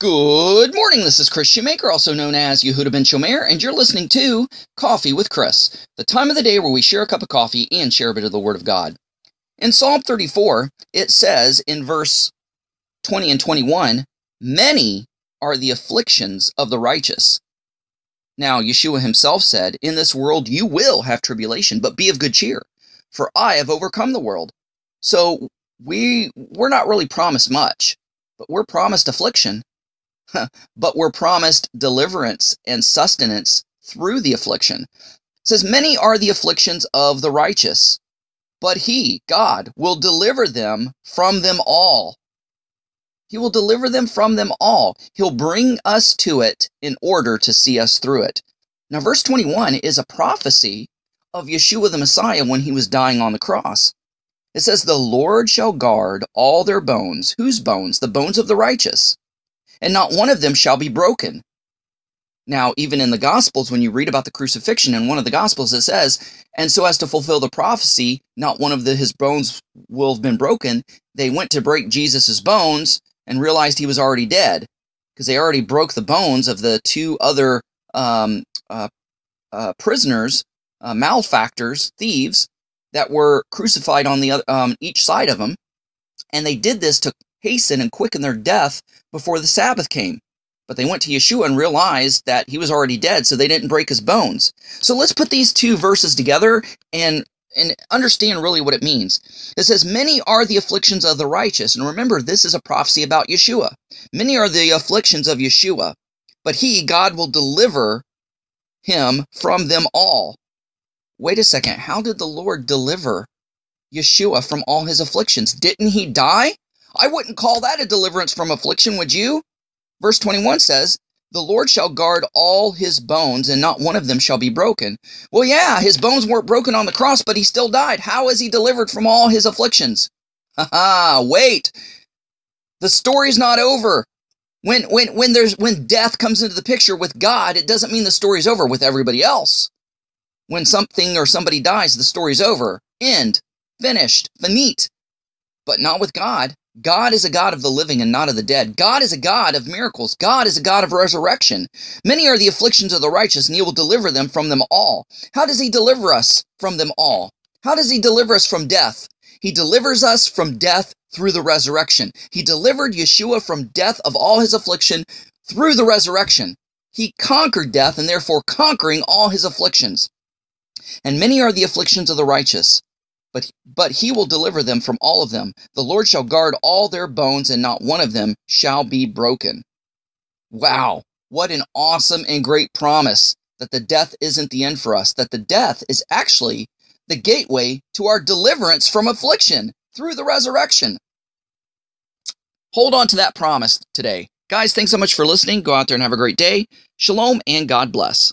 Good morning. This is Kris Shoemaker, also known as Yehudah Ben Shomeyr, and you're listening to Coffee with Kris, the time of the day where we share a cup of coffee and share a bit of the Word of God. In Psalm 34, it says in verse 20 and 21, Many are the afflictions of the righteous. Now, Yeshua himself said, In this world you will have tribulation, but be of good cheer, for I have overcome the world. So we we're not really promised much, but we're promised affliction but we're promised deliverance and sustenance through the affliction. It says, Many are the afflictions of the righteous, but he, God, will deliver them from them all. He will deliver them from them all. He'll bring us to it in order to see us through it. Now, verse 21 is a prophecy of Yeshua the Messiah when he was dying on the cross. It says, The Lord shall guard all their bones. Whose bones? The bones of the righteous and not one of them shall be broken. Now, even in the Gospels, when you read about the crucifixion in one of the Gospels, it says, and so as to fulfill the prophecy, not one of the, his bones will have been broken. They went to break Jesus' bones and realized he was already dead because they already broke the bones of the two other um, uh, uh, prisoners, uh, malefactors, thieves that were crucified on the other, um, each side of them. And they did this to hasten and quicken their death before the Sabbath came. But they went to Yeshua and realized that he was already dead, so they didn't break his bones. So let's put these two verses together and and understand really what it means. It says, Many are the afflictions of the righteous. And remember, this is a prophecy about Yeshua. Many are the afflictions of Yeshua, but he, God, will deliver him from them all. Wait a second. How did the Lord deliver Yeshua from all his afflictions? Didn't he die? I wouldn't call that a deliverance from affliction, would you? Verse 21 says, The Lord shall guard all his bones, and not one of them shall be broken. Well, yeah, his bones weren't broken on the cross, but he still died. How is he delivered from all his afflictions? Ha ha, wait. The story's not over. When when when there's when death comes into the picture with God, it doesn't mean the story's over with everybody else. When something or somebody dies, the story's over. End. Finished. Finite. But not with God. God is a God of the living and not of the dead. God is a God of miracles. God is a God of resurrection. Many are the afflictions of the righteous, and he will deliver them from them all. How does he deliver us from them all? How does he deliver us from death? He delivers us from death through the resurrection. He delivered Yeshua from death of all his affliction through the resurrection. He conquered death and therefore conquering all his afflictions. And many are the afflictions of the righteous, but but he will deliver them from all of them. The Lord shall guard all their bones, and not one of them shall be broken. Wow, what an awesome and great promise that the death isn't the end for us, that the death is actually the gateway to our deliverance from affliction through the resurrection. Hold on to that promise today. Guys, thanks so much for listening. Go out there and have a great day. Shalom and God bless.